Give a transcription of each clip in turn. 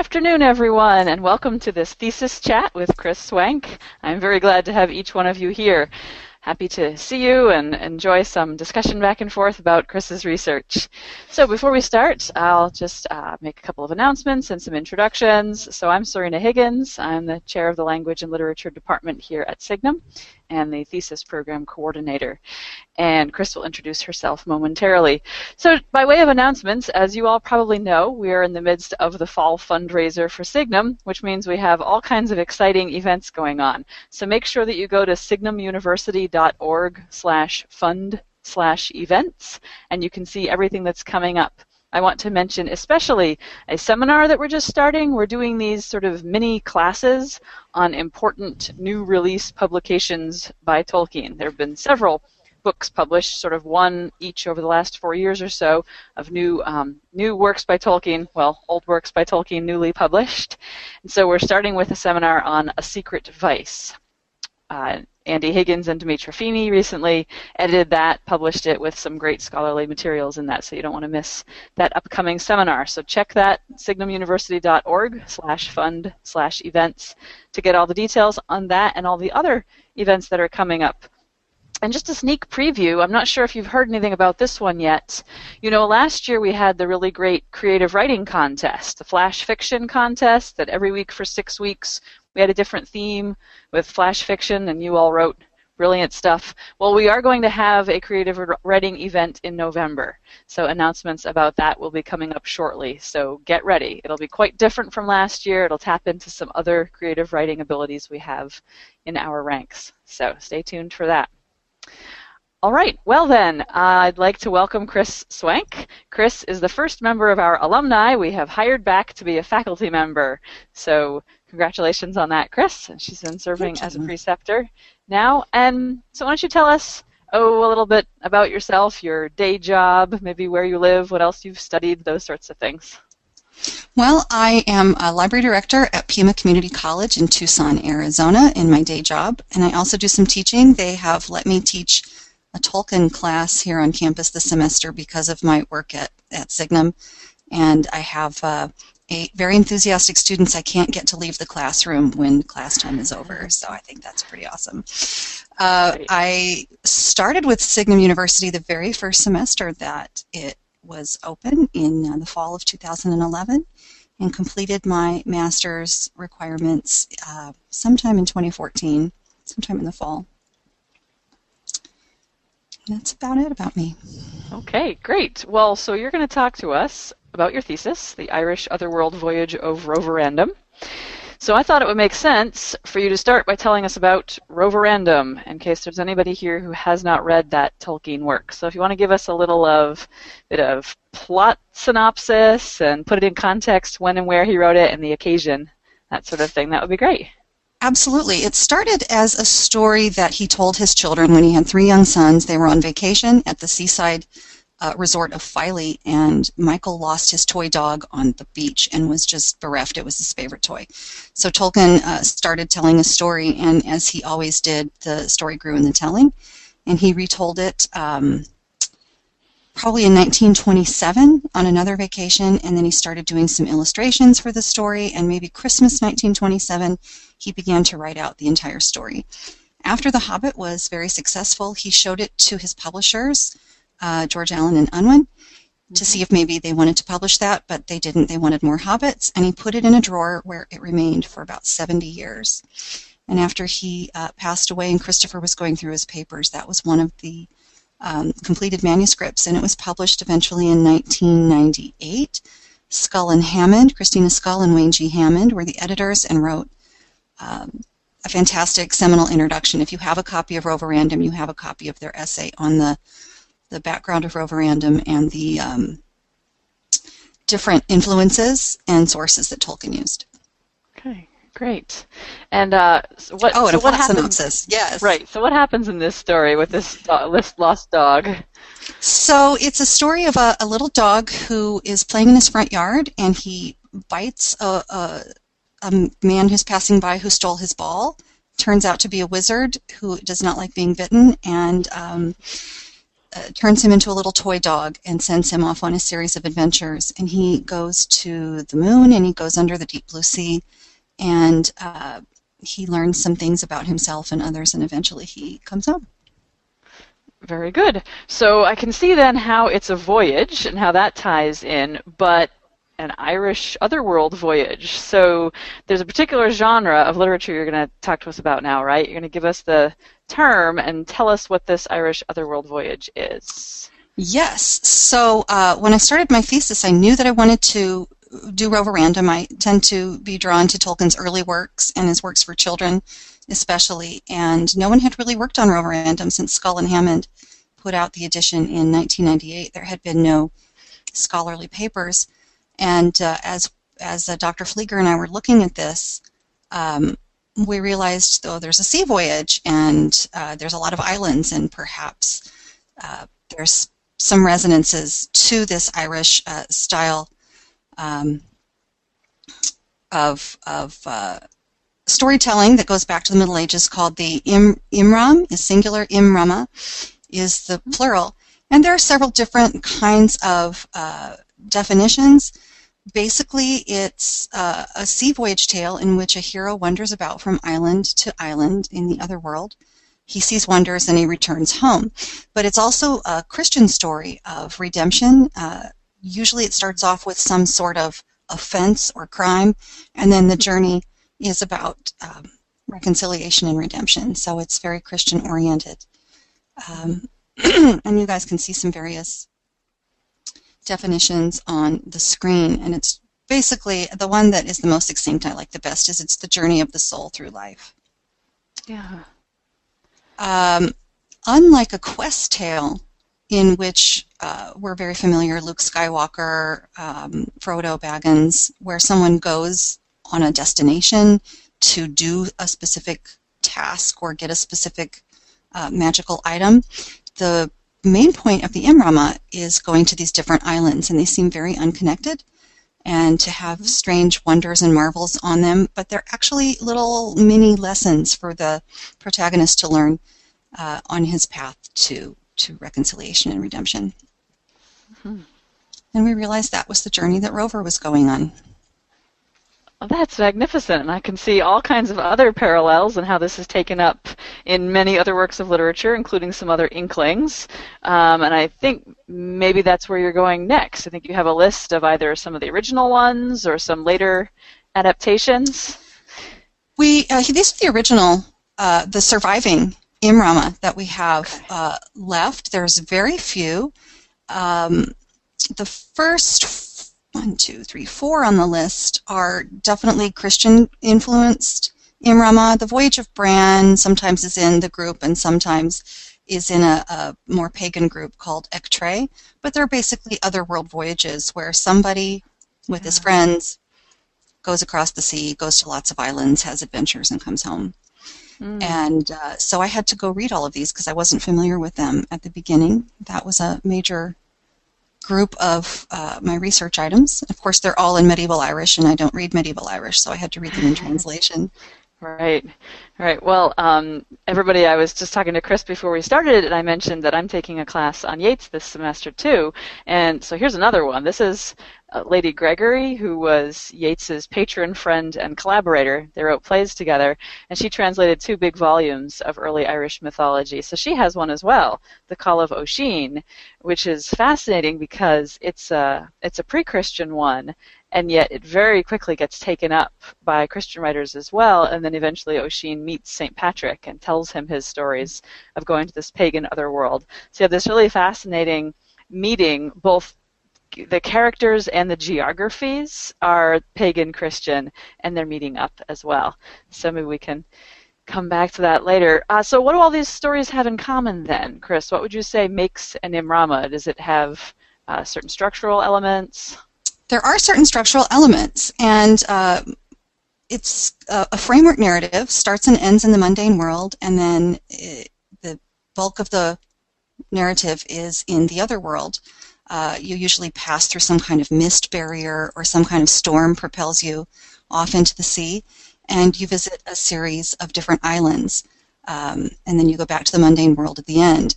afternoon, everyone, and welcome to this thesis chat with Kris Swank. I'm very glad to have each one of you here happy to see you and enjoy some discussion back and forth about Kris's research. So before we start, I'll just uh, make a couple of announcements and some introductions. So I'm Sørina Higgins. I'm the chair of the Language and Literature Department here at Signum and the thesis program coordinator. And Kris will introduce herself momentarily. So, by way of announcements, as you all probably know, we are in the midst of the fall fundraiser for Signum, which means we have all kinds of exciting events going on. So make sure that you go to signumuniversity.org slash fund slash events, and you can see everything that's coming up. I want to mention especially a seminar that we're just starting. We're doing these sort of mini classes on important new release publications by Tolkien. There have been several books published, sort of one each over the last four years or so, of new um, new works by Tolkien. Well, old works by Tolkien newly published. And so we're starting with a seminar on A Secret Vice. Uh, Andy Higgins and Dimitra Fimi recently edited that, published it with some great scholarly materials in that, so you don't want to miss that upcoming seminar. So check that, signumuniversity.org slash fund slash events to get all the details on that and all the other events that are coming up. And just a sneak preview, I'm not sure if you've heard anything about this one yet. You know, last year we had the really great creative writing contest, the flash fiction contest that every week for six weeks we had a different theme with flash fiction, and you all wrote brilliant stuff. Well, we are going to have a creative writing event in November, so announcements about that will be coming up shortly. So get ready. It'll be quite different from last year. It'll tap into some other creative writing abilities we have in our ranks. So stay tuned for that. All right, well then, uh, I'd like to welcome Kris Swank. Kris is the first member of our alumni we have hired back to be a faculty member. So congratulations on that, Kris. She's been serving as a preceptor now. And so why don't you tell us, oh, a little bit about yourself, your day job, maybe where you live, what else you've studied, those sorts of things. Well, I am a library director at Pima Community College in Tucson, Arizona in my day job, and I also do some teaching. They have let me teach a Tolkien class here on campus this semester because of my work at, at Signum. And I have uh, a very enthusiastic students. I can't get to leave the classroom when class time is over, so I think that's pretty awesome. Uh, I started with Signum University the very first semester that it was open in uh, the fall of 2011 and completed my master's requirements uh, sometime in 2014, sometime in the fall that's about it about me. Okay, great. Well, so you're going to talk to us about your thesis, The Irish Otherworld Voyage of Roverandom. So I thought it would make sense for you to start by telling us about Roverandom, in case there's anybody here who has not read that Tolkien work. So if you want to give us a little of bit of plot synopsis and put it in context when and where he wrote it and the occasion, that sort of thing, that would be great. Absolutely. It started as a story that he told his children when he had three young sons. They were on vacation at the seaside uh, resort of Filey, and Michael lost his toy dog on the beach and was just bereft. It was his favorite toy. So Tolkien uh, started telling a story, and as he always did, the story grew in the telling, and he retold it. Um, probably in 1927 on another vacation, and then he started doing some illustrations for the story, and maybe Christmas 1927, he began to write out the entire story. After The Hobbit was very successful, he showed it to his publishers, uh, George Allen and Unwin, mm-hmm. to see if maybe they wanted to publish that, but they didn't. They wanted more Hobbits, and he put it in a drawer where it remained for about 70 years. And after he uh, passed away and Christopher was going through his papers, that was one of the um, completed manuscripts, and it was published eventually in 1998. Scull and Hammond, Christina Scull and Wayne G. Hammond were the editors and wrote um, a fantastic seminal introduction. If you have a copy of Roverandom, you have a copy of their essay on the the background of Roverandom and the um, different influences and sources that Tolkien used. Okay. Great. And uh, so what? Oh, and so a what happens, synopsis. Yes. Right. So what happens in this story with this lost dog? So it's a story of a, a, little dog who is playing in his front yard, and he bites a, a, a man who's passing by who stole his ball. Turns out to be a wizard who does not like being bitten, and um, uh, turns him into a little toy dog and sends him off on a series of adventures. And he goes to the moon and he goes under the deep blue sea and uh, he learns some things about himself and others, and eventually he comes home. Very good. So I can see then how it's a voyage and how that ties in, but an Irish otherworld voyage. So there's a particular genre of literature you're going to talk to us about now, right? You're going to give us the term and tell us what this Irish otherworld voyage is. Yes. So uh, when I started my thesis, I knew that I wanted to do Roverandom. I tend to be drawn to Tolkien's early works and his works for children, especially. And no one had really worked on Roverandom since Scull and Hammond put out the edition in 1998. There had been no scholarly papers. And uh, as as uh, Dr. Flieger and I were looking at this, um, we realized, though, there's a sea voyage and uh, there's a lot of islands, and perhaps uh, there's some resonances to this Irish uh, style um, of of uh, storytelling that goes back to the Middle Ages, called the Im, Imram, is singular. Imrama is the plural, and there are several different kinds of definitions basically, it's uh, a sea voyage tale in which a hero wanders about from island to island in the other world. He sees wonders and he returns home. But it's also a Christian story of redemption. Uh, usually it starts off with some sort of offense or crime, and then the journey is about um, reconciliation and redemption. So it's very Christian oriented. Um, and you guys can see some various definitions on the screen, and it's basically the one that is the most succinct I like the best is it's the journey of the soul through life. Yeah. Um, unlike a quest tale, in which uh, we're very familiar, Luke Skywalker, um, Frodo Baggins, where someone goes on a destination to do a specific task or get a specific uh, magical item. The main point of the Imrama is going to these different islands, and they seem very unconnected and to have strange wonders and marvels on them, but they're actually little mini lessons for the protagonist to learn uh, on his path to, to reconciliation and redemption. Mm-hmm. And we realized that was the journey that Rover was going on. That's magnificent, and I can see all kinds of other parallels and how this is taken up in many other works of literature, including some other inklings. Um, and I think maybe that's where you're going next. I think you have a list of either some of the original ones or some later adaptations. We uh, these are the original, uh, the surviving Imrama that we have uh, left. There's very few. Um, the first one, two, three, four on the list are definitely Christian influenced. Imrama, the Voyage of Bran, sometimes is in the group and sometimes is in a, a more pagan group called Echtrae, but they're basically other world voyages where somebody with his friends goes across the sea, goes to lots of islands, has adventures, and comes home. Mm. And uh, so I had to go read all of these because I wasn't familiar with them at the beginning. That was a major group of uh, my research items. Of course, they're all in medieval Irish, and I don't read medieval Irish, so I had to read them in translation. Right, right. Well, um, everybody, I was just talking to Kris before we started, and I mentioned that I'm taking a class on Yeats this semester too. And so here's another one. This is uh, Lady Gregory, who was Yeats's patron, friend, and collaborator. They wrote plays together, and she translated two big volumes of early Irish mythology. So she has one as well, The Call of Oisin, which is fascinating because it's a it's a pre-Christian one, and yet it very quickly gets taken up by Christian writers as well, and then eventually Oisin meets St. Patrick and tells him his stories of going to this pagan other world. So you have this really fascinating meeting, both the characters and the geographies are pagan Christian, and they're meeting up as well. So maybe we can come back to that later. Uh, so what do all these stories have in common then, Kris? What would you say makes an Imrama? Does it have uh, certain structural elements? there are certain structural elements, and uh, it's a, a, framework narrative starts and ends in the mundane world, and then it, the bulk of the narrative is in the other world. Uh, you usually pass through some kind of mist barrier or some kind of storm propels you off into the sea, and you visit a series of different islands, um, and then you go back to the mundane world at the end.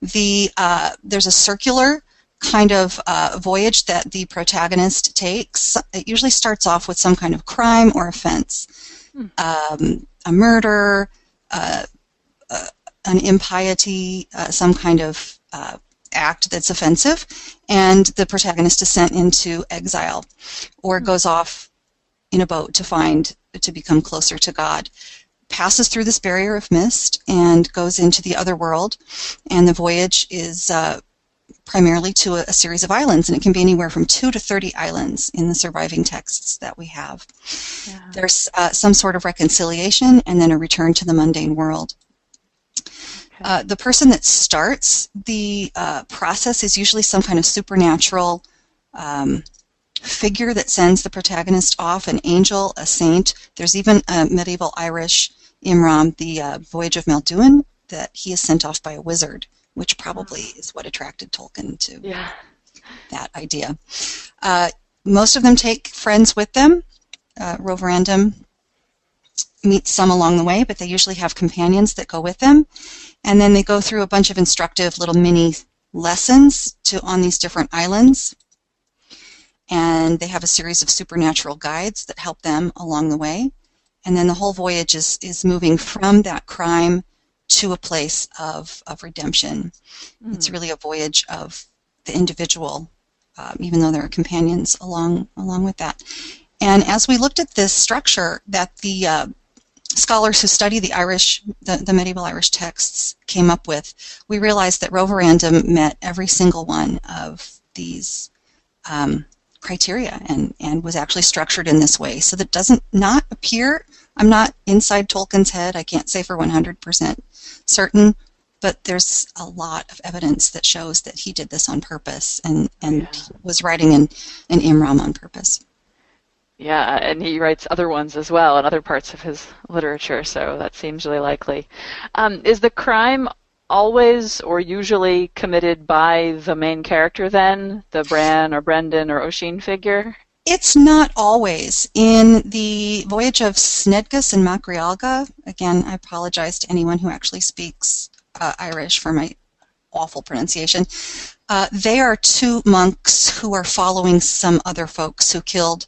the uh, there's a circular kind of uh, voyage that the protagonist takes. It usually starts off with some kind of crime or offense, hmm. um, a murder, uh, uh an impiety, uh, some kind of uh, act that's offensive, and the protagonist is sent into exile or hmm. goes off in a boat to find to become closer to God passes through this barrier of mist and goes into the other world. And the voyage is uh, primarily to a, a, series of islands, and it can be anywhere from two to 30 islands in the surviving texts that we have. Yeah. There's uh, some sort of reconciliation and then a return to the mundane world. Uh, the person that starts the uh, process is usually some kind of supernatural um, figure that sends the protagonist off an angel, a saint. There's even a medieval Irish Imram, the uh, Voyage of Maelduin, that he is sent off by a wizard, which probably is what attracted Tolkien to yeah. that idea. Uh, most of them take friends with them. Uh, Roverandom meets some along the way, but they usually have companions that go with them. And then they go through a bunch of instructive little mini lessons to on these different islands. And they have a series of supernatural guides that help them along the way and then the whole voyage is, is moving from that crime to a place of, of redemption. Mm. It's really a voyage of the individual, um, even though there are companions along along with that. And as we looked at this structure that the uh, scholars who study the Irish, the, the, medieval Irish texts came up with, we realized that Roverandom met every single one of these um, criteria and, and was actually structured in this way. So that doesn't not appear, I'm not inside Tolkien's head, I can't say for 100% certain, but there's a lot of evidence that shows that he did this on purpose and, and yeah. was writing in, in Imram on purpose. Yeah, and he writes other ones as well in other parts of his literature, so that seems really likely. Um, is the crime always or usually committed by the main character then, the Bran or Brendan or Oisin figure? It's not always. In the Voyage of Snedgus and Mac Riagla, again, I apologize to anyone who actually speaks uh, Irish for my awful pronunciation. Uh, they are two monks who are following some other folks who killed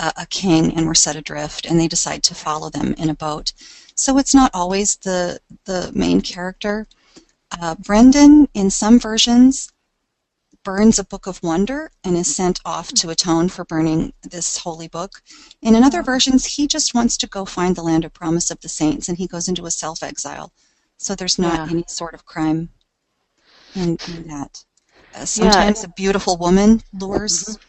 uh, a king and were set adrift, and they decide to follow them in a boat. So it's not always the the main character. Uh, Brendan, in some versions, burns a book of wonder and is sent off to atone for burning this holy book. In another versions, he just wants to go find the land of promise of the saints and he goes into a self exile. So there's not yeah. any sort of crime in, in that. Uh, sometimes yeah. a beautiful woman lures mm-hmm.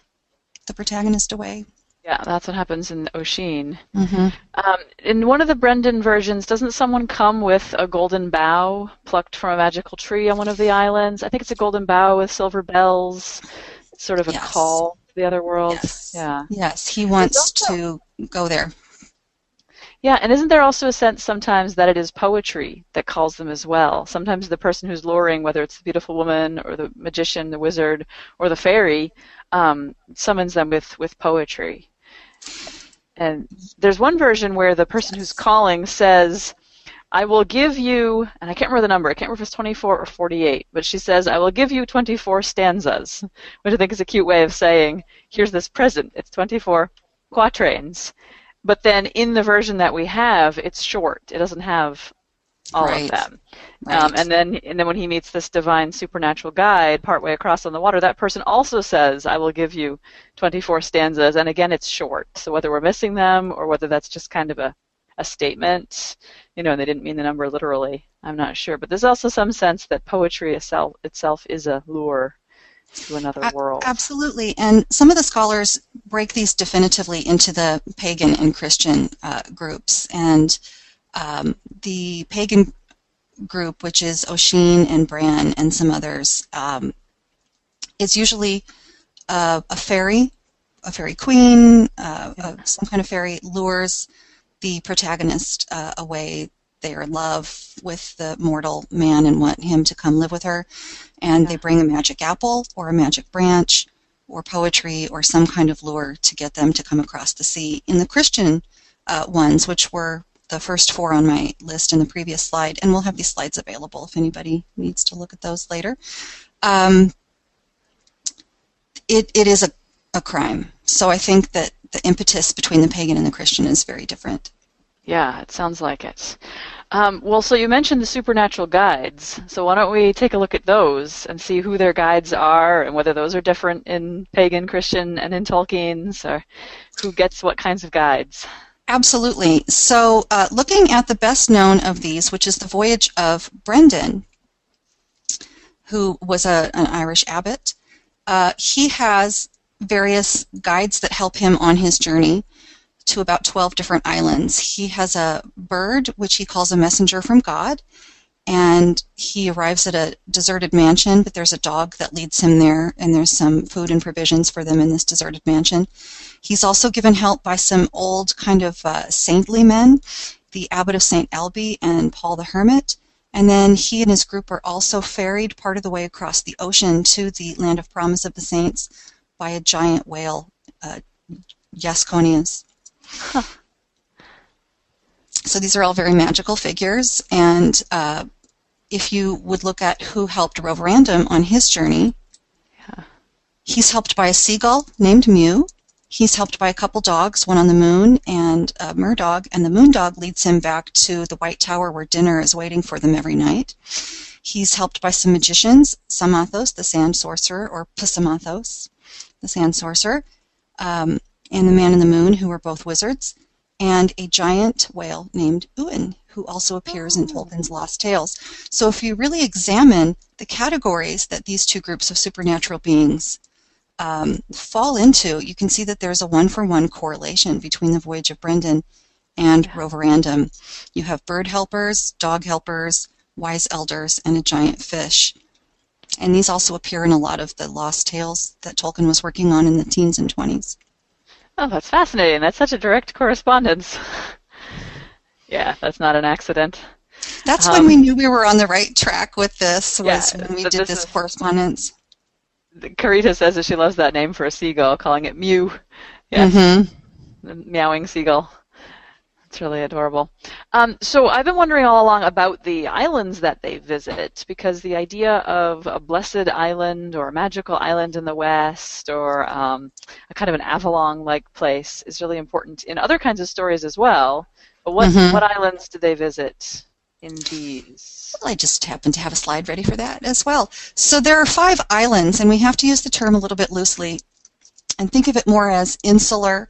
the protagonist away. Yeah, that's what happens in Oisin. Mm-hmm. Um, in one of the Brendan versions, doesn't someone come with a golden bough plucked from a magical tree on one of the islands? I think it's a golden bough with silver bells. It's sort of a yes. call to the other world. Yes. Yeah. Yes, he wants also, to go there. Yeah, and isn't there also a sense sometimes that it is poetry that calls them as well? Sometimes the person who's luring, whether it's the beautiful woman or the magician, the wizard, or the fairy, um, summons them with, with poetry. And there's one version where the person who's calling says, I will give you, and I can't remember the number, I can't remember if it's 24 or 48, but she says, I will give you 24 stanzas, which I think is a cute way of saying, here's this present, it's 24 quatrains. But then in the version that we have, it's short. It doesn't have all right. of them. Um, right. Um, and then and then when he meets this divine supernatural guide partway across on the water, that person also says, I will give you 24 stanzas. And again, it's short. So whether we're missing them or whether that's just kind of a, a statement, you know, and they didn't mean the number literally, I'm not sure. But there's also some sense that poetry itself, itself is a lure to another world. Absolutely. And some of the scholars break these definitively into the pagan and Christian uh, groups. And um, the pagan group, which is Oisin and Bran and some others, um, is usually uh, a fairy, a fairy queen, uh, yeah. some kind of fairy lures the protagonist uh, away. They are in love with the mortal man and want him to come live with her. And yeah. they bring a magic apple or a magic branch or poetry or some kind of lure to get them to come across the sea. In the Christian uh, ones, which were the first four on my list in the previous slide, and we'll have these slides available if anybody needs to look at those later. Um, it, it is a, a crime. So I think that the impetus between the pagan and the Christian is very different. Yeah, it sounds like it. Um, well, so you mentioned the supernatural guides. So why don't we take a look at those and see who their guides are and whether those are different in pagan, Christian, and in Tolkien's, or who gets what kinds of guides? Absolutely. So, uh, looking at the best known of these, which is the voyage of Brendan, who was a, an Irish abbot, uh, he has various guides that help him on his journey to about 12 different islands. He has a bird, which he calls a messenger from God, and he arrives at a deserted mansion, but there's a dog that leads him there, and there's some food and provisions for them in this deserted mansion. He's also given help by some old kind of uh, saintly men, the abbot of St. Ailbe and Paul the Hermit. And then he and his group are also ferried part of the way across the ocean to the land of promise of the saints by a giant whale, uh, Jasconius. Huh. So these are all very magical figures, and uh, if you would look at who helped Roverandom on his journey, yeah. he's helped by a seagull named Mew. He's helped by a couple dogs, one on the moon and a mer-dog, and the moon dog leads him back to the White Tower where dinner is waiting for them every night. He's helped by some magicians, Samathos, the sand sorcerer, or Psamathos, the sand sorcerer, um, and the man in the moon, who are both wizards, and a giant whale named Uin, who also appears in oh. Tolkien's Lost Tales. So if you really examine the categories that these two groups of supernatural beings um, fall into, you can see that there's a one-for-one correlation between the voyage of Brendan and yeah. Roverandom. You have bird helpers, dog helpers, wise elders, and a giant fish. And these also appear in a lot of the lost tales that Tolkien was working on in the teens and 20s. Oh, that's fascinating. That's such a direct correspondence. yeah, that's not an accident. That's um, when we knew we were on the right track with this, was yeah, when we did this, this correspondence. Carita says that she loves that name for a seagull, calling it Mew. Yes. Mm-hmm. The meowing seagull. It's really adorable. Um, so I've been wondering all along about the islands that they visit because the idea of a blessed island or a magical island in the West or um, a kind of an Avalon-like place is really important in other kinds of stories as well. But what mm-hmm. what islands do they visit in these? Well, I just happen to have a slide ready for that as well. So there are five islands, and we have to use the term a little bit loosely and think of it more as insular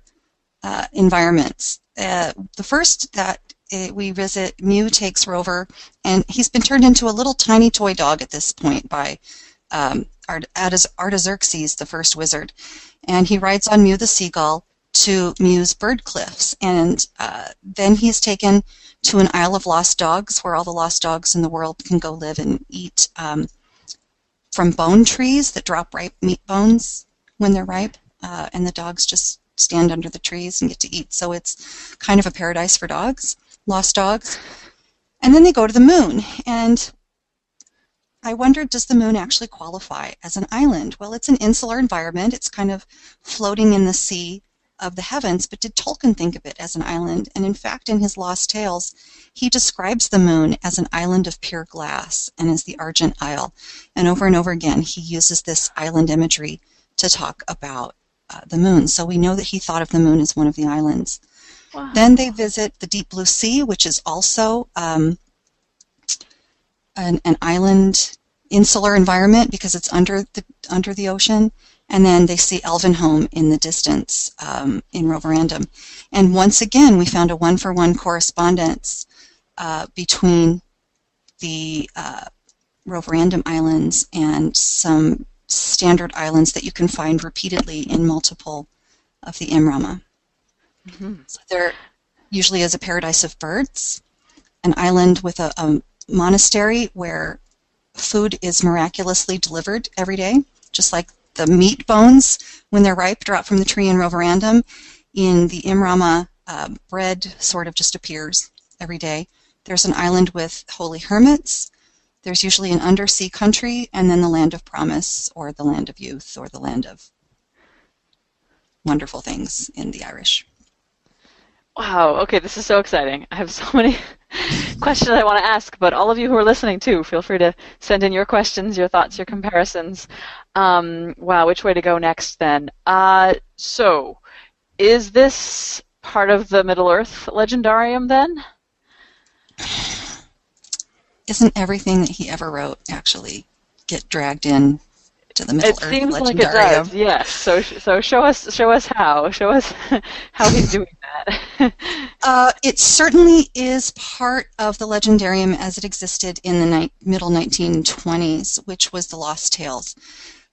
uh, environments. Uh, the first that uh, we visit, Mew takes Rover, and he's been turned into a little tiny toy dog at this point by um, Artaxerxes, the first wizard. And he rides on Mew the seagull to Mew's bird cliffs. And uh, then he's taken to an Isle of Lost Dogs where all the lost dogs in the world can go live and eat um, from bone trees that drop ripe meat bones when they're ripe. Uh, and the dogs just stand under the trees and get to eat. So it's kind of a paradise for dogs, lost dogs. And then they go to the moon. And I wondered, does the moon actually qualify as an island? Well, it's an insular environment. It's kind of floating in the sea of the heavens, but did Tolkien think of it as an island? And in fact, in his Lost Tales, he describes the moon as an island of pure glass and as the Argent Isle. And over and over again, he uses this island imagery to talk about uh, the moon. So we know that he thought of the moon as one of the islands. Wow. Then they visit the deep blue sea, which is also um, an, an, island insular environment because it's under the under the ocean. And then they see Elvenhome in the distance um, in Roverandom. And once again, we found a one-for-one correspondence uh, between the uh, Roverandom Islands and some standard islands that you can find repeatedly in multiple of the Imrama. Mm-hmm. So there usually is a paradise of birds, an island with a, a monastery where food is miraculously delivered every day, just like the meat bones, when they're ripe, drop from the tree in Roverandom. In the Imrama, uh, bread sort of just appears every day. There's an island with holy hermits, there's usually an undersea country and then the land of promise or the land of youth or the land of wonderful things in the Irish. Wow. Okay, this is so exciting. I have so many questions I want to ask, but all of you who are listening too, feel free to send in your questions, your thoughts, your comparisons. Um, wow, which way to go next then? Uh, so, is this part of the Middle Earth legendarium then? Isn't everything that he ever wrote actually get dragged in to the Middle it Earth seems legendarium? like it does. Yes. So, so show us, show us how. Show us how he's doing that. Uh, it certainly is part of the legendarium as it existed in the ni- middle 1920s, which was the Lost Tales.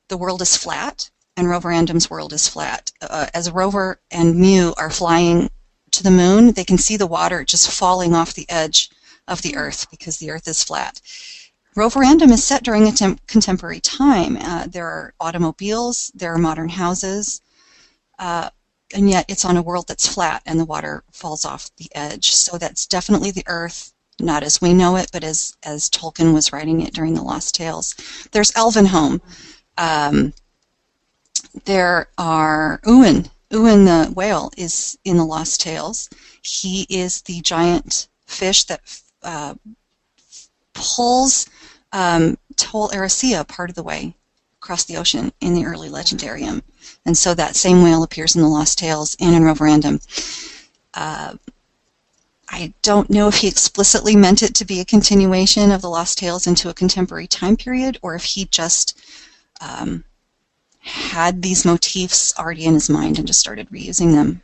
The world is flat, and Roverandom's world is flat. Uh, as Rover and Mew are flying to the moon, they can see the water just falling off the edge of the Earth because the Earth is flat. Roverandum is set during contemporary time. Uh, there are automobiles, there are modern houses, uh, and yet it's on a world that's flat and the water falls off the edge. So that's definitely the Earth, not as we know it, but as, as Tolkien was writing it during the Lost Tales. There's Elvenhome. Um, there are Uin. Uin the whale is in the Lost Tales. He is the giant fish that uh, pulls um, Tol Eressëa part of the way across the ocean in the early legendarium. And so that same whale appears in the Lost Tales and in Roverandom. Uh, I don't know if he explicitly meant it to be a continuation of the Lost Tales into a contemporary time period, or if he just um, had these motifs already in his mind and just started reusing them.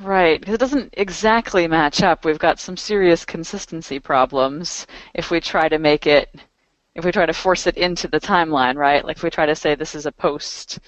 Right, because it doesn't exactly match up. We've got some serious consistency problems if we try to make it, if we try to force it into the timeline, right? Like if we try to say this is a post,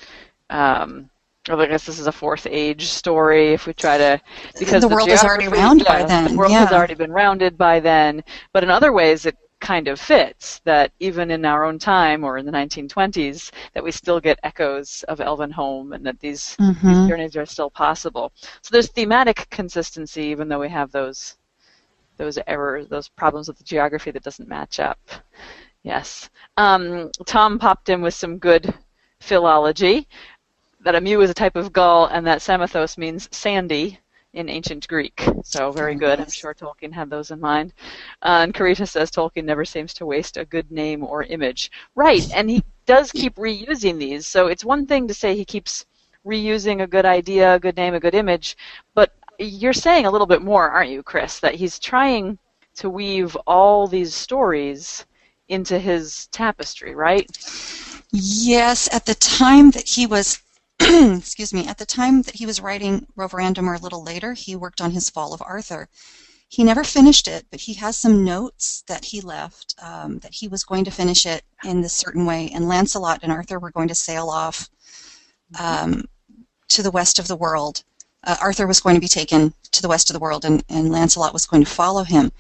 um, or I guess this is a fourth age story. If we try to, because the, world is already round yeah, by then. The world yeah. has already been rounded by then. But in other ways, it kind of fits that even in our own time or in the 1920s that we still get echoes of Elvenhome and that these, mm-hmm. these journeys are still possible. So there's thematic consistency even though we have those those errors, those problems with the geography that doesn't match up. Yes. Um, Tom popped in with some good philology that a mew is a type of gull and that Samothos means sandy in ancient Greek. So very good. I'm sure Tolkien had those in mind. Uh, and Karita says Tolkien never seems to waste a good name or image. Right, and he does keep reusing these. So it's one thing to say he keeps reusing a good idea, a good name, a good image, but you're saying a little bit more, aren't you, Kris? That he's trying to weave all these stories into his tapestry, right? Yes, at the time that he was excuse me, at the time that he was writing Roverandom or a little later, he worked on his Fall of Arthur. He never finished it, but he has some notes that he left um, that he was going to finish it in this certain way. And Lancelot and Arthur were going to sail off um, to the west of the world. Uh, Arthur was going to be taken to the west of the world, and, and Lancelot was going to follow him.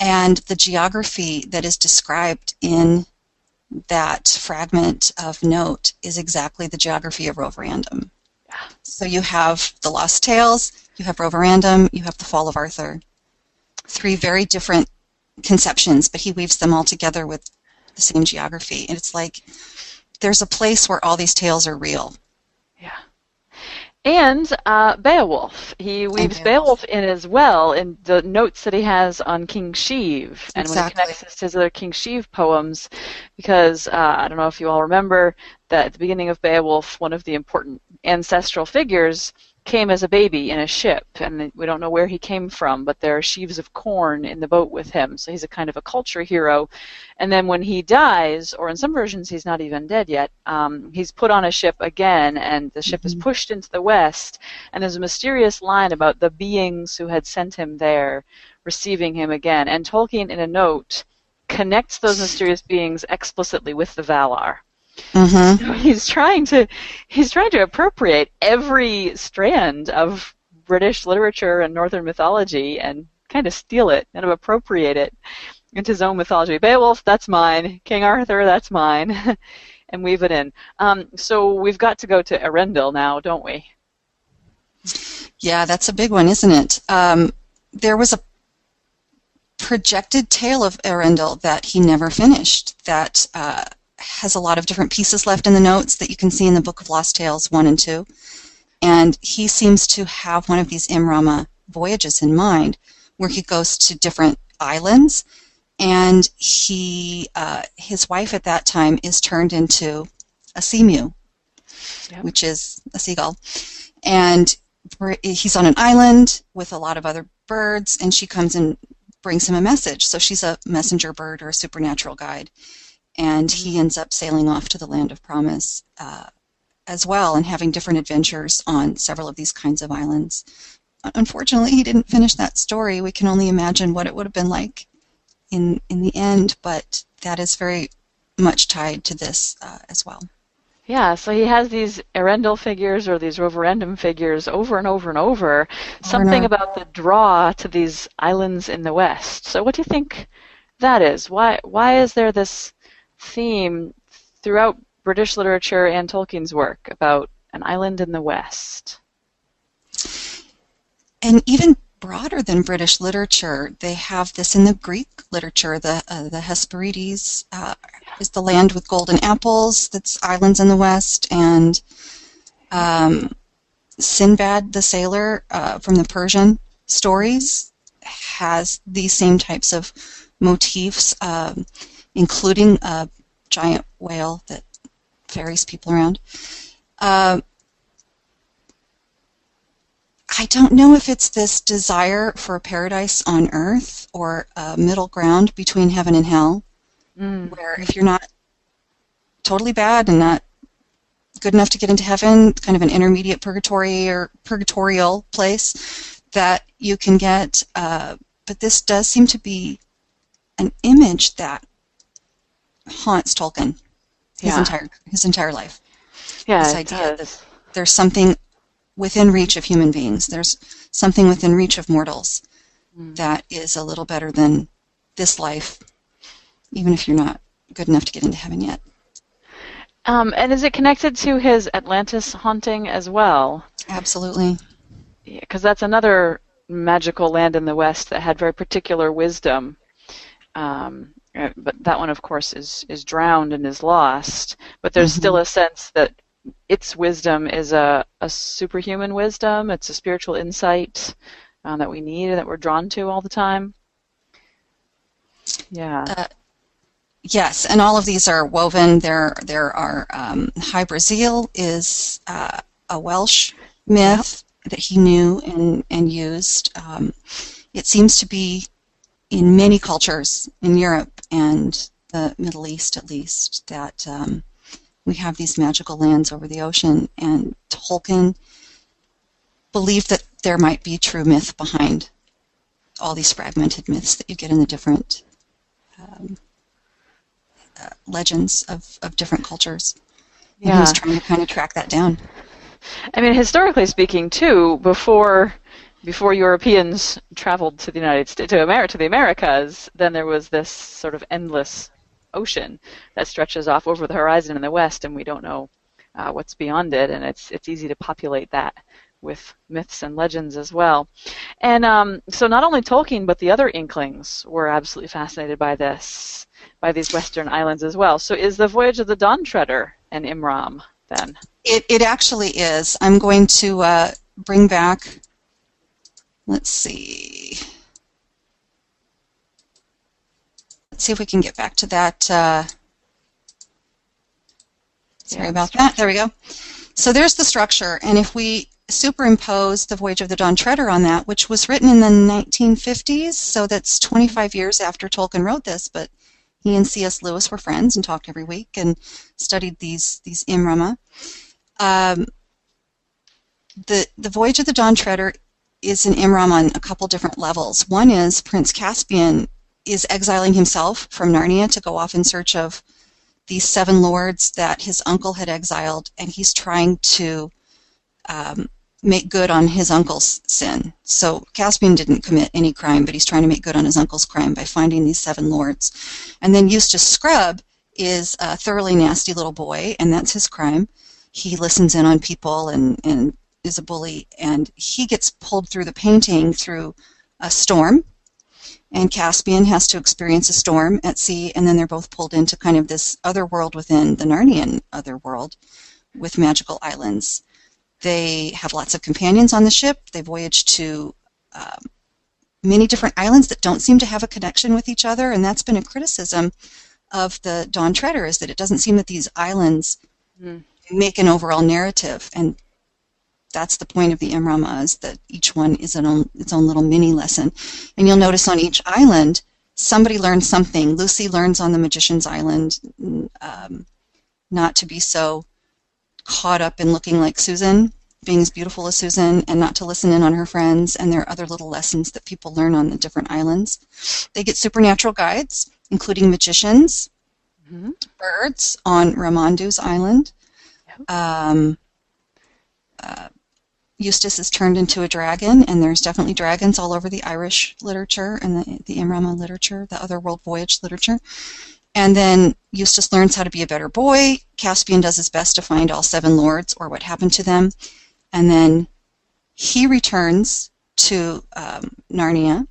And the geography that is described in that fragment of note is exactly the geography of Roverandom. Yeah. So you have the Lost Tales, you have Roverandom, you have the Fall of Arthur. Three very different conceptions, but he weaves them all together with the same geography. And it's like there's a place where all these tales are real. And uh, Beowulf. He weaves Beowulf. Beowulf in as well in the notes that he has on King Sheave. And when he connects this to his other King Sheave poems, because uh, I don't know if you all remember that at the beginning of Beowulf, one of the important ancestral figures came as a baby in a ship, and we don't know where he came from, but there are sheaves of corn in the boat with him, so he's a kind of a culture hero. And then when he dies, or in some versions he's not even dead yet, um, he's put on a ship again, and the ship is Mhm. pushed into the west, and there's a mysterious line about the beings who had sent him there receiving him again. And Tolkien, in a note, connects those mysterious beings explicitly with the Valar. Mm-hmm. So he's trying to he's trying to appropriate every strand of British literature and Northern mythology and kind of steal it and appropriate it into his own mythology. Beowulf, that's mine. King Arthur, that's mine, and weave it in. Um, so we've got to go to Eärendil now, don't we? Yeah, that's a big one, isn't it? Um, there was a projected tale of Earendel that he never finished that uh, has a lot of different pieces left in the notes that you can see in the Book of Lost Tales 1 and 2. And he seems to have one of these Imrama voyages in mind, where he goes to different islands, and he uh, his wife at that time is turned into a seamew, yep. which is a seagull, and he's on an island with a lot of other birds, and she comes and brings him a message. So she's a messenger bird or a supernatural guide, and he ends up sailing off to the land of promise uh, as well, and having different adventures on several of these kinds of islands. Unfortunately, he didn't finish that story. We can only imagine what it would have been like in in the end, but that is very much tied to this uh, as well. Yeah, so he has these Earendel figures or these Roverandom figures over and over and over. Something about the draw to these islands in the West. So what do you think that is? Why why is there this theme throughout British literature and Tolkien's work about an island in the West? And even broader than British literature. They have this in the Greek literature. The uh, the Hesperides uh, is the land with golden apples. That's islands in the west, and um, Sinbad the sailor uh, from the Persian stories has these same types of motifs, um, including a giant whale that ferries people around. Uh, I don't know if it's this desire for a paradise on earth or a middle ground between heaven and hell, mm. where if you're not totally bad and not good enough to get into heaven, kind of an intermediate purgatory or purgatorial place that you can get. Uh, but this does seem to be an image that haunts Tolkien his yeah. entire his entire life. Yeah, this idea that there's something within reach of human beings. There's something within reach of mortals mm. that is a little better than this life, even if you're not good enough to get into heaven yet. Um, and is it connected to his Atlantis haunting as well? Absolutely. Because yeah, that's another magical land in the West that had very particular wisdom. Um, but that one, of course, is is drowned and is lost. But there's mm-hmm. still a sense that its wisdom is a, a superhuman wisdom. It's a spiritual insight uh, that we need and that we're drawn to all the time. Yeah. Uh, yes, and all of these are woven. There, there are um, Hy-Brasil is uh, a Welsh myth yep. that he knew and and used. Um, it seems to be in many cultures in Europe and the Middle East, at least, that um, we have these magical lands over the ocean, and Tolkien believed that there might be true myth behind all these fragmented myths that you get in the different um, uh, legends of, of different cultures. Yeah. And he was trying to kind of track that down. I mean, historically speaking, too, before before Europeans traveled to the United States to America to the Americas, then there was this sort of endless ocean that stretches off over the horizon in the west, and we don't know uh, what's beyond it, and it's it's easy to populate that with myths and legends as well. And um, so not only Tolkien, but the other Inklings were absolutely fascinated by this, by these Western islands as well. So is the Voyage of the Dawn Treader an Imram then? It, it actually is. I'm going to uh, bring back, let's see, Let's see if we can get back to that. Uh, sorry about that. There we go. So there's the structure, and if we superimpose the Voyage of the Dawn Treader on that, which was written in the 1950s, so that's 25 years after Tolkien wrote this, but he and C.S. Lewis were friends and talked every week and studied these these Imrama. Um, the the Voyage of the Dawn Treader is an Imram on a couple different levels. One is Prince Caspian is exiling himself from Narnia to go off in search of these seven lords that his uncle had exiled, and he's trying to um, make good on his uncle's sin. So Caspian didn't commit any crime, but he's trying to make good on his uncle's crime by finding these seven lords. And then Eustace Scrubb is a thoroughly nasty little boy, and that's his crime. He listens in on people and, and is a bully, and he gets pulled through the painting through a storm and Caspian has to experience a storm at sea, and then they're both pulled into kind of this other world within the Narnian other world with magical islands. They have lots of companions on the ship. They voyage to um, many different islands that don't seem to have a connection with each other, and that's been a criticism of the Dawn Treader is that it doesn't seem that these islands mm. make an overall narrative, and that's the point of the Imrama is that each one is an own, its own little mini lesson. And you'll notice on each island, somebody learns something. Lucy learns on the Magician's Island um, not to be so caught up in looking like Susan, being as beautiful as Susan, and not to listen in on her friends. And there are other little lessons that people learn on the different islands. They get supernatural guides, including magicians, mm-hmm. birds on Ramandu's island. Um, uh, Eustace is turned into a dragon, and there's definitely dragons all over the Irish literature and the, the Imrama literature, the other world voyage literature. And then Eustace learns how to be a better boy. Caspian does his best to find all seven lords or what happened to them. And then he returns to um, Narnia,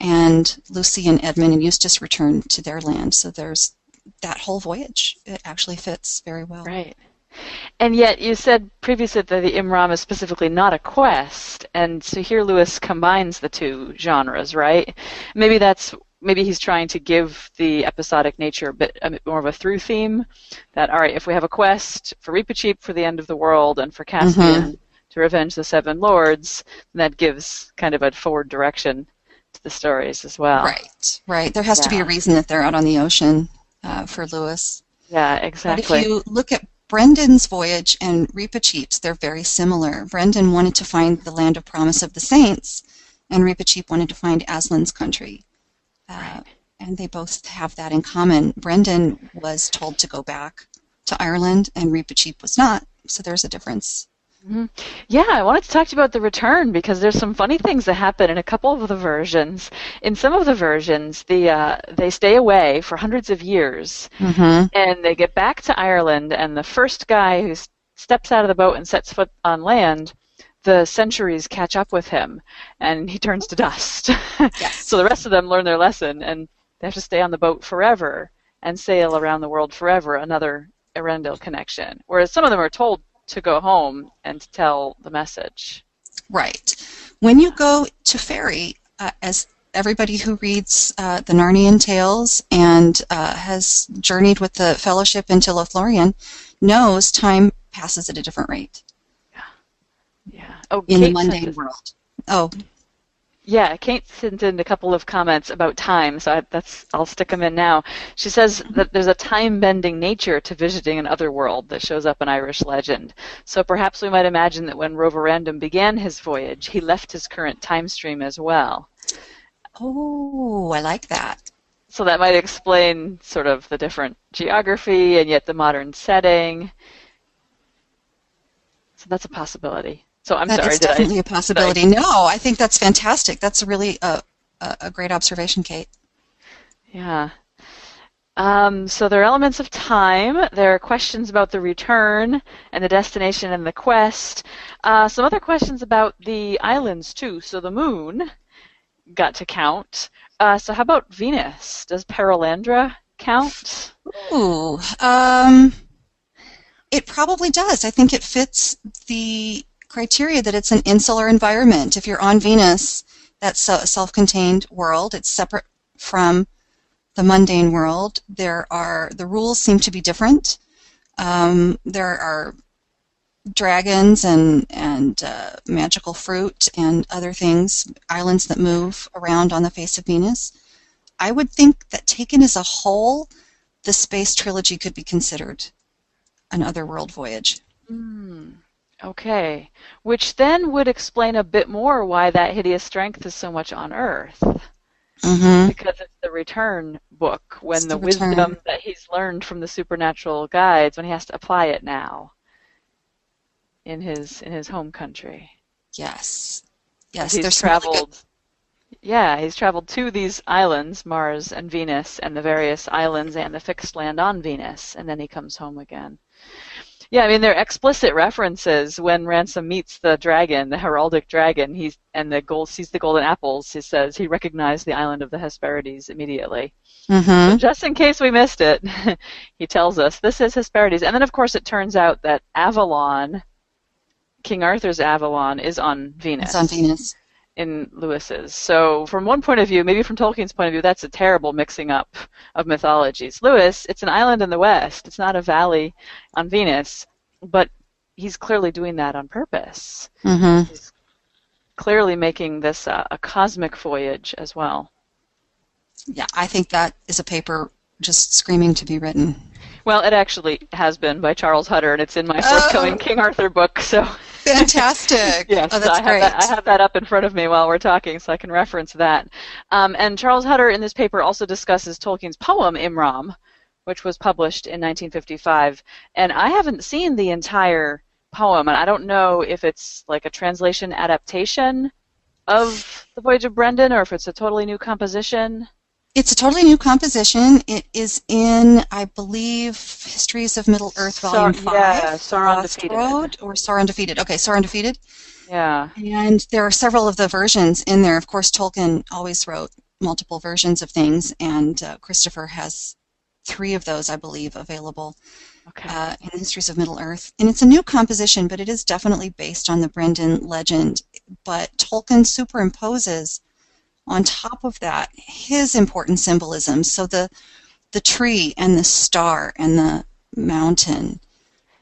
and Lucy and Edmund and Eustace return to their land. So there's that whole voyage. It actually fits very well. Right. And yet, you said previously that the Imram is specifically not a quest, and so here Lewis combines the two genres, right? Maybe that's maybe he's trying to give the episodic nature a bit, a bit more of a through theme. That all right, if we have a quest for Reepicheep for the end of the world and for Caspian mm-hmm. to revenge the Seven Lords, that gives kind of a forward direction to the stories as well. Right, right. There has yeah. to be a reason that they're out on the ocean uh, for Lewis. Yeah, exactly. But if you look at Brendan's voyage and Reepicheep's, they're very similar. Brendan wanted to find the land of promise of the saints, and Reepicheep wanted to find Aslan's country. Uh, and they both have that in common. Brendan was told to go back to Ireland, and Reepicheep was not, so there's a difference. Mm-hmm. Yeah, I wanted to talk to you about the return because there's some funny things that happen in a couple of the versions. In some of the versions, the uh, they stay away for hundreds of years, mm-hmm. and they get back to Ireland, and the first guy who steps out of the boat and sets foot on land, the centuries catch up with him, and he turns to dust. Yes. so the rest of them learn their lesson, and they have to stay on the boat forever and sail around the world forever. Another Eärendil connection. Whereas some of them are told to go home and to tell the message. Right. When you go to Fairy, uh, as everybody who reads uh, the Narnian tales and uh, has journeyed with the Fellowship into Lothlorien knows time passes at a different rate. Yeah. Yeah. Oh, in Kate the mundane world. Oh, yeah, Kate sent in a couple of comments about time, so I, that's I'll stick them in now. She says mm-hmm. that there's a time-bending nature to visiting an other world that shows up in Irish legend. So perhaps we might imagine that when Roverandom began his voyage, he left his current time stream as well. Oh, I like that. So that might explain sort of the different geography and yet the modern setting. So that's a possibility. So I'm that sorry. It's definitely I, a possibility. I, no, I think that's fantastic. That's really a, a, a great observation, Kate. Yeah. Um, so there are elements of time. There are questions about the return and the destination and the quest. Uh, some other questions about the islands too. So the moon got to count. Uh, so how about Venus? Does Perelandra count? Ooh, um, it probably does. I think it fits the criteria that it's an insular environment. If you're on Venus, that's a self-contained world. It's separate from the mundane world. There are the rules seem to be different. Um, there are dragons and and uh, magical fruit and other things, islands that move around on the face of Venus. I would think that taken as a whole, the space trilogy could be considered an otherworld voyage. Mm. Okay, which then would explain a bit more why that hideous strength is so much on Earth. Mm-hmm. Because it's the return book, when the, the wisdom that he's learned from the supernatural guides, when he has to apply it now in his in his home country. Yes, yes. He's traveled. yeah, he's traveled to these islands, Mars and Venus, and the various islands and the fixed land on Venus, and then he comes home again. Yeah, I mean they're explicit references when Ransom meets the dragon, the heraldic dragon. He's and the gold sees the golden apples. He says he recognized the island of the Hesperides immediately. Mm-hmm. So just in case we missed it, he tells us this is Hesperides, and then of course it turns out that Avalon, King Arthur's Avalon, is on Venus. It's on Venus. In Lewis's. So, from one point of view, maybe from Tolkien's point of view, that's a terrible mixing up of mythologies. Lewis, it's an island in the west. It's not Avalon on Venus, but he's clearly doing that on purpose. Mm-hmm. He's clearly making this uh, a cosmic voyage as well. Yeah, I think that is a paper just screaming to be written. Well, it actually has been by Charles Huttar, and it's in my forthcoming Oh. King Arthur book. So Fantastic. yes, oh, I that's have great. that. I have that up in front of me while we're talking, so I can reference that. Um, and Charles Huttar in this paper also discusses Tolkien's poem Imram, which was published in 1955. And I haven't seen the entire poem, and I don't know if it's like a translation adaptation of The Voyage of Brendan, or if it's a totally new composition. It's a totally new composition. It is in, I believe, Histories of Middle Earth, Sar- Volume 5. yeah, Sauron Lost Defeated. Road, or Sauron Defeated. Okay, Sauron Defeated. Yeah. And there are several of the versions in there. Of course, Tolkien always wrote multiple versions of things, and uh, Christopher has three of those, I believe, available Okay. uh, in the Histories of Middle Earth. And it's a new composition, but it is definitely based on the Brendan legend. But Tolkien superimposes on top of that his important symbolism. So the the tree and the star and the mountain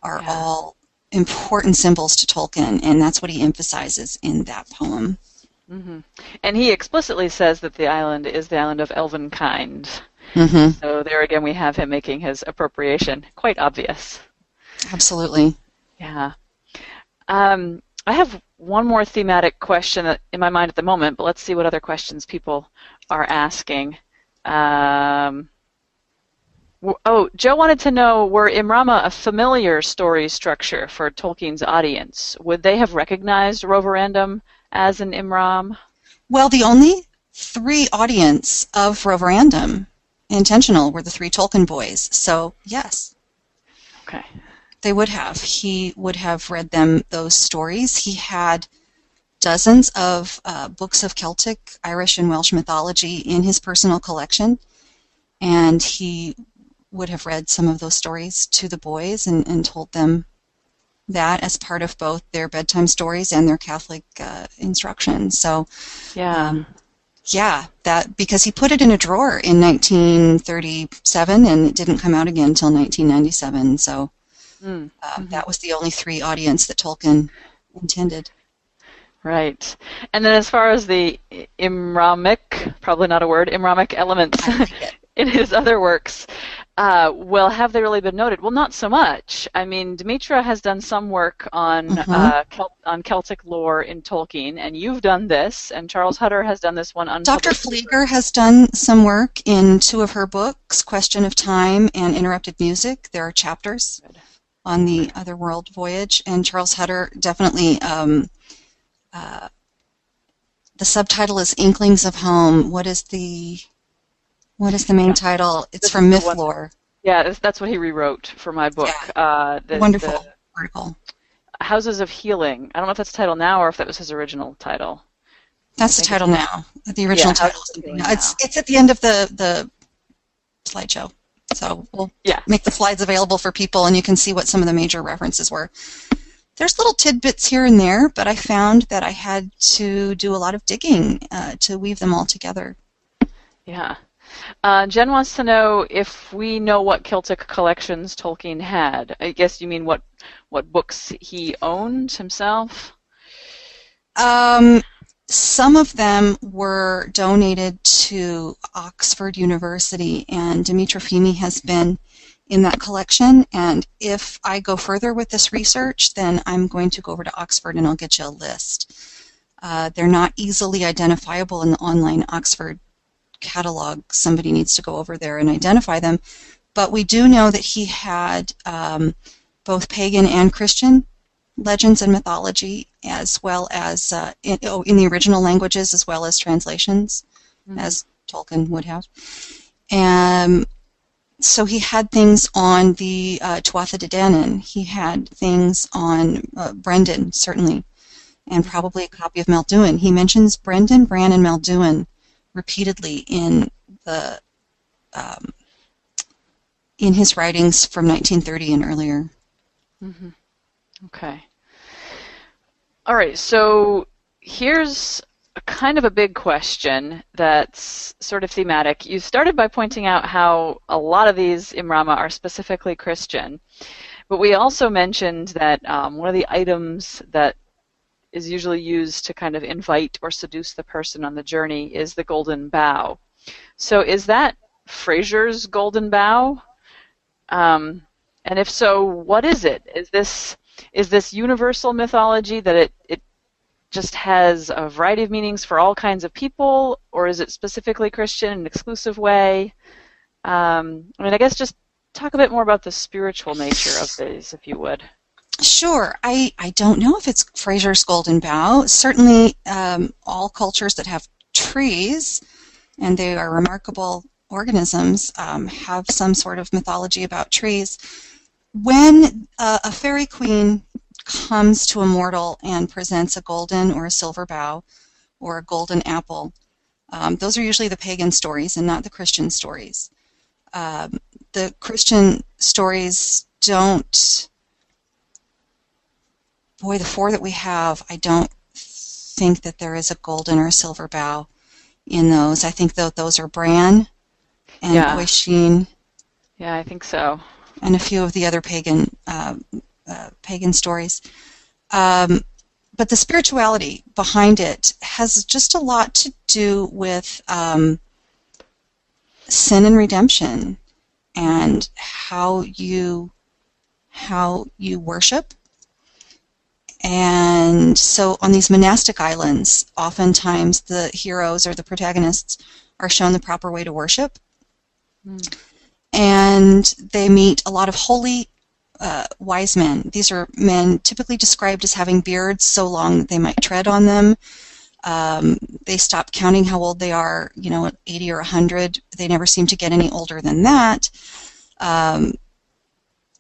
are Yeah. all important symbols to Tolkien, and that's what he emphasizes in that poem. hmm And he explicitly says that the island is the island of elvenkind. hmm So there again, we have him making his appropriation quite obvious. Absolutely. Yeah. Um, I have one more thematic question in my mind at the moment, but let's see what other questions people are asking. Um, oh, Joe wanted to know were Imrama a familiar story structure for Tolkien's audience? Would they have recognized Roverandom as an Imram? Well, the only three audience of Roverandom intentional were the three Tolkien boys. So yes, Okay. They would have. He would have read them those stories. He had dozens of uh, books of Celtic, Irish, and Welsh mythology in his personal collection, and he would have read some of those stories to the boys and, and told them that as part of both their bedtime stories and their Catholic uh, instruction. So Yeah. um, yeah, that because he put it in a drawer in 1937 and it didn't come out again until 1997. So Mm, uh, mhm. that was the only three audience that Tolkien intended. Right. And then as far as the Imramic, probably not a word, Imramic elements I like it. in his other works, uh, well, have they really been noted? Well, not so much. I mean, Dimitra has done some work on Mhm. uh, Celt- on Celtic lore in Tolkien, and you've done this, and Charles Huttar has done this one Dr. Flieger has done some work in two of her books, Question of Time and Interrupted Music. There are chapters Good. On the Otherworld voyage, and Charles Huttar definitely. Um, uh, the subtitle is Inklings of Home. What is the what is the main Yeah. title? It's This from Mythlore. Yeah, that's, that's what he rewrote for my book. Uh, the, Wonderful the article. Houses of Healing. I don't know if that's the title now or if that was his original title. That's the title now. The original Yeah, title. House is something- Healing It's it's at the end of the the slideshow. So we'll Yeah. make the slides available for people, and you can see what some of the major references were. There's little tidbits here and there, but I found that I had to do a lot of digging uh, to weave them all together. Yeah. Uh, Jen wants to know if we know what Celtic collections Tolkien had. I guess you mean what what books he owned himself. Um, some of them were donated to Oxford University, and Dimitra Fimi has been in that collection. And if I go further with this research, then I'm going to go over to Oxford and I'll get you a list. Uh, they're not easily identifiable in the online Oxford catalog. Somebody needs to go over there and identify them. But we do know that he had um, both pagan and Christian legends and mythology, as well as uh, in, oh, in the original languages, as well as translations, Mhm. as Tolkien would have. Um, so he had things on the uh, Tuatha De Danann. He had things on uh, Brendan, certainly, and probably a copy of Malduin. He mentions Brendan, Bran, and Malduin repeatedly in the um, in his writings from 1930 and earlier. Okay. All right. So here's kind of a big question that's sort of thematic. You started by pointing out how a lot of these Imrama are specifically Christian, but we also mentioned that um, one of the items that is usually used to kind of invite or seduce the person on the journey is the golden bough. So is that Frazer's golden bough? Um, and if so, what is it? Is this is this universal mythology that it, it just has a variety of meanings for all kinds of people, or is it specifically Christian in an exclusive way? Um, I mean, I guess just talk a bit more about the spiritual nature of these, if you would. Sure. I, I don't know if it's Frazer's Golden Bough. Certainly, um, all cultures that have trees, and they are remarkable organisms, um, have some sort of mythology about trees. When uh, a fairy queen comes to a mortal and presents a golden or a silver bough or a golden apple, um, those are usually the pagan stories and not the Christian stories. Um, the Christian stories don't. Boy, the four that we have, I don't think that there is a golden or a silver bough in those. I think that those are Bran and Yeah. Yeah, I think so. and a few of the other pagan uh, uh, pagan stories. Um, but the spirituality behind it has just a lot to do with um, sin and redemption, and how you how you worship. And so, on these monastic islands, oftentimes the heroes or the protagonists are shown the proper way to worship and they meet a lot of holy uh, wise men. These are men typically described as having beards so long they might tread on them. Um, they stop counting how old they are, you know, 80 or 100. They never seem to get any older than that. Um,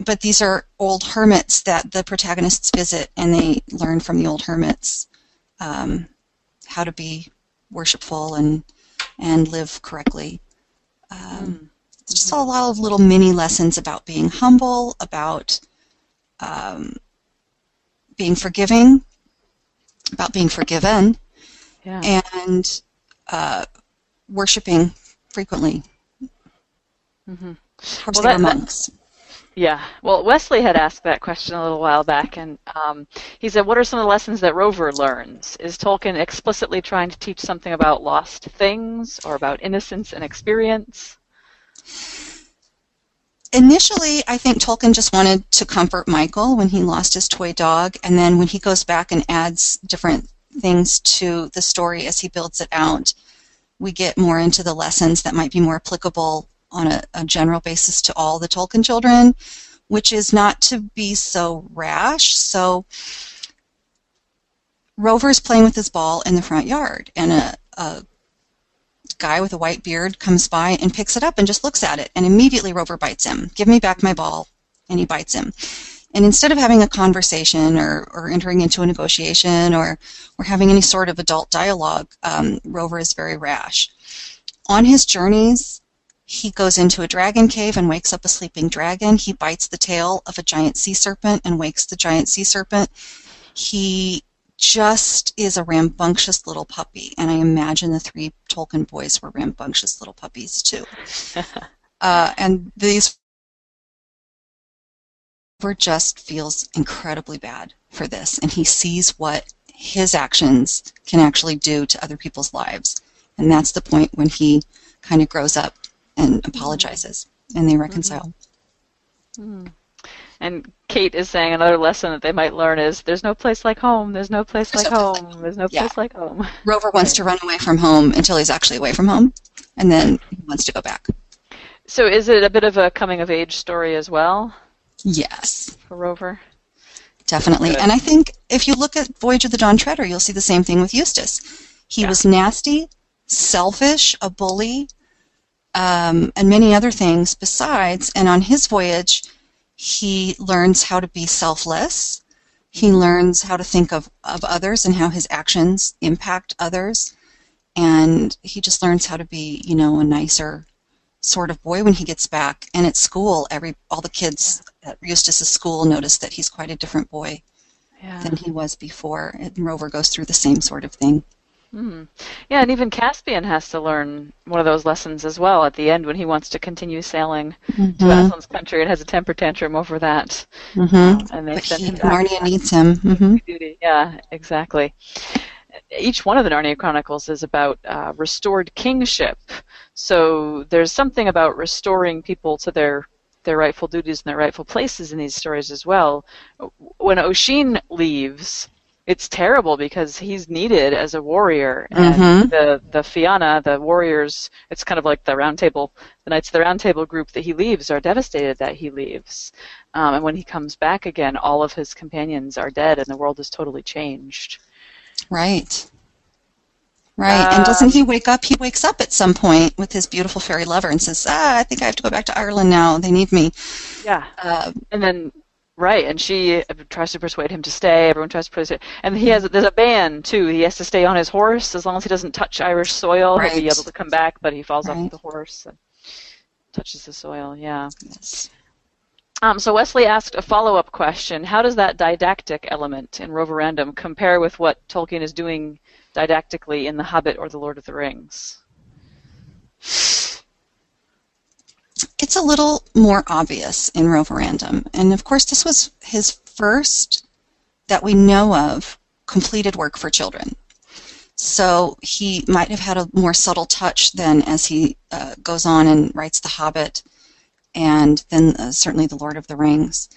but these are old hermits that the protagonists visit, and they learn from the old hermits um, how to be worshipful and and live correctly. Um, it's just a lot of little mini lessons about being humble, about um, being forgiving, about being forgiven, Yeah. and uh, worshiping frequently. hmm Of Well, that- were that- Yeah. Well, Wesley had asked that question a little while back, and um, he said, "What are some of the lessons that Rover learns? Is Tolkien explicitly trying to teach something about lost things or about innocence and experience?" Initially, I think Tolkien just wanted to comfort Michael when he lost his toy dog, and then when he goes back and adds different things to the story as he builds it out, we get more into the lessons that might be more applicable on a, a general basis to all the Tolkien children, which is not to be so rash. So, Rover's playing with his ball in the front yard, and a, a guy with a white beard comes by and picks it up and just looks at it, and immediately Rover bites him. Give me back my ball, and he bites him. And instead of having a conversation or, or entering into a negotiation or, or having any sort of adult dialogue, um, Rover is very rash. On his journeys, he goes into a dragon cave and wakes up a sleeping dragon. He bites the tail of a giant sea serpent and wakes the giant sea serpent. He just is a rambunctious little puppy, and I imagine the three Tolkien boys were rambunctious little puppies too. uh, and these Rover just feels incredibly bad for this, and he sees what his actions can actually do to other people's lives, and that's the point when he kind of grows up and apologizes, and they mm-hmm. reconcile. Mm-hmm. Mm-hmm. And Kate is saying another lesson that they might learn is there's no place like home. There's no place There's like no place home. There's no Yeah. place like home. Rover wants to run away from home until he's actually away from home, and then he wants to go back. So is it a bit of a coming of age story as well Yes. for Rover? Definitely. Good. And I think if you look at Voyage of the Dawn Treader, you'll see the same thing with Eustace. He Yeah. was nasty, selfish, a bully, um, and many other things besides. And on his voyage, he learns how to be selfless. He learns how to think of, of others and how his actions impact others. And he just learns how to be, you know, a nicer sort of boy when he gets back. And at school, every all the kids at Eustace's school notice that he's quite a different boy Yeah. than he was before. And Rover goes through the same sort of thing. Mm. Yeah, and even Caspian has to learn one of those lessons as well at the end when he wants to continue sailing Mhm. to Aslan's country and has a temper tantrum over that. Mhm. And they But send he, him back Narnia needs him. hmm. Yeah, exactly. Each one of the Narnia Chronicles is about uh, restored kingship. So there's something about restoring people to their their rightful duties and their rightful places in these stories as well. When Oisín leaves, it's terrible because he's needed as a warrior, and Mhm. the the Fianna, the warriors, it's kind of like the Round Table, the Knights of the Round Table group that he leaves are devastated that he leaves, um, and when he comes back again, all of his companions are dead, and the world is totally changed. Right. Right. and Uh, doesn't he wake up? He wakes up at some point with his beautiful fairy lover and says, "Ah, I think I have to go back to Ireland now. They need me." Yeah, Uh, and then right, and she tries to persuade him to stay. Everyone tries to persuade, and he has there's a ban too. He has to stay on his horse as long as he doesn't touch Irish soil. He'll be able to come back, but he falls off the horse and touches the soil. Yeah. yes. Um, so Wesley asked a follow-up question: How does that didactic element in Roverandom compare with what Tolkien is doing didactically in The Hobbit or The Lord of the Rings? It's a little more obvious in Roverandom, and of course, this was his first that we know of completed work for children. So he might have had a more subtle touch than as he uh, goes on and writes The Hobbit, and then uh, certainly The Lord of the Rings.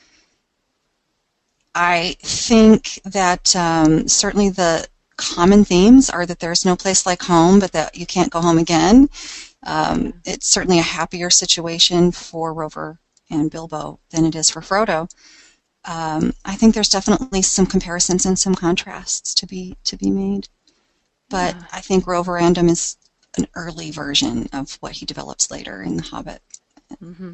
I think that um, certainly the common themes are that there's no place like home, but that you can't go home again. Um, it's certainly a happier situation for Rover and Bilbo than it is for Frodo. Um, I think there's definitely some comparisons and some contrasts to be to be made, but Yeah. I think Rover Roverandom is an early version of what he develops later in The Hobbit. hmm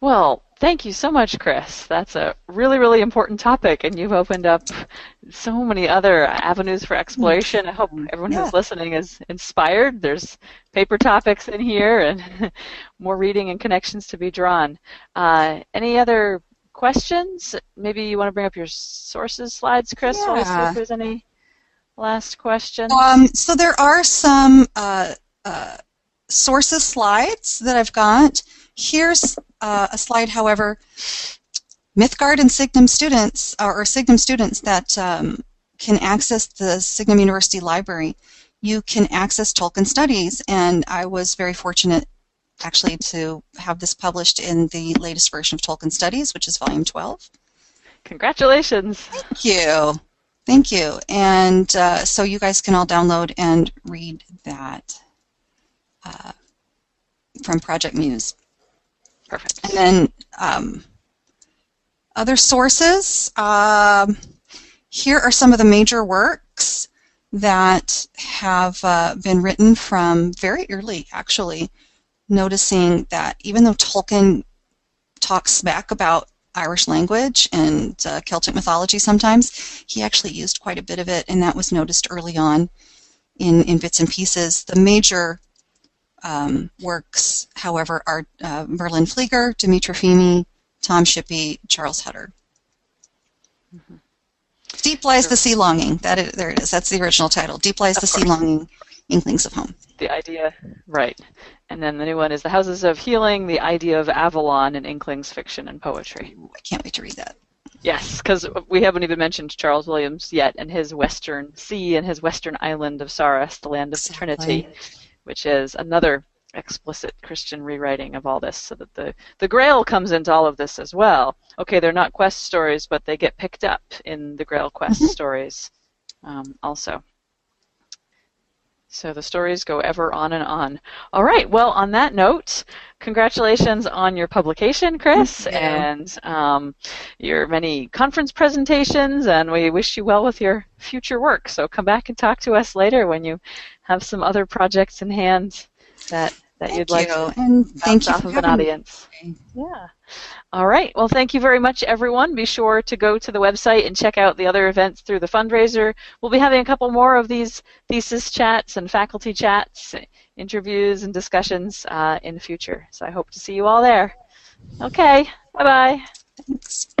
Well, thank you so much, Kris. That's a really, really important topic, and you've opened up so many other avenues for exploration. I hope everyone Yeah. who's listening is inspired. There's paper topics in here and more reading and connections to be drawn. Uh, any other questions? Maybe you want to bring up your sources slides, Kris, while we see Yeah. if there's any last questions. Um, so there are some uh, uh, sources slides that I've got. Here's uh, a slide, however, Mythgard and Signum students, or Signum students that um, can access the Signum University Library. You can access Tolkien Studies, and I was very fortunate actually to have this published in the latest version of Tolkien Studies, which is volume 12. Congratulations. Thank you. Thank you. And uh, so you guys can all download and read that uh, from Project Muse. Perfect. And then um, other sources. Um, here are some of the major works that have uh, been written from very early, actually, noticing that even though Tolkien talks smack about Irish language and uh, Celtic mythology sometimes, he actually used quite a bit of it, and that was noticed early on in, in bits and pieces. The major um, works, however, are uh, Verlyn Flieger, Dimitra Fimi, Tom Shippey, Charles Huttar. Deep Lies the Sea Longing. That is, there it is. That's the original title. Deep Lies Of the Sea. Longing, Inklings of Home. the idea right and then the new one is the houses of healing the idea of avalon in inklings fiction and poetry Ooh, I can't wait to read that. yes because we haven't even mentioned charles williams yet and his western sea and his western island of Sarras the land of Exactly. eternity which is another explicit christian rewriting of all this so that the the grail comes into all of this as well okay they're not quest stories but they get picked up in the grail quest Mhm. stories um, also so the stories go ever on and on. All right. Well, on that note, congratulations on your publication, Kris, and um, your many conference presentations. And we wish you well with your future work. So come back and talk to us later when you have some other projects in hand that that Thank you'd like you. to and thank you off for of an having me. audience. Yeah. All right. Well, thank you very much, everyone. Be sure to go to the website and check out the other events through the fundraiser. We'll be having a couple more of these thesis chats and faculty chats, interviews, and discussions uh, in the future. So I hope to see you all there. Okay. Bye bye. Thanks.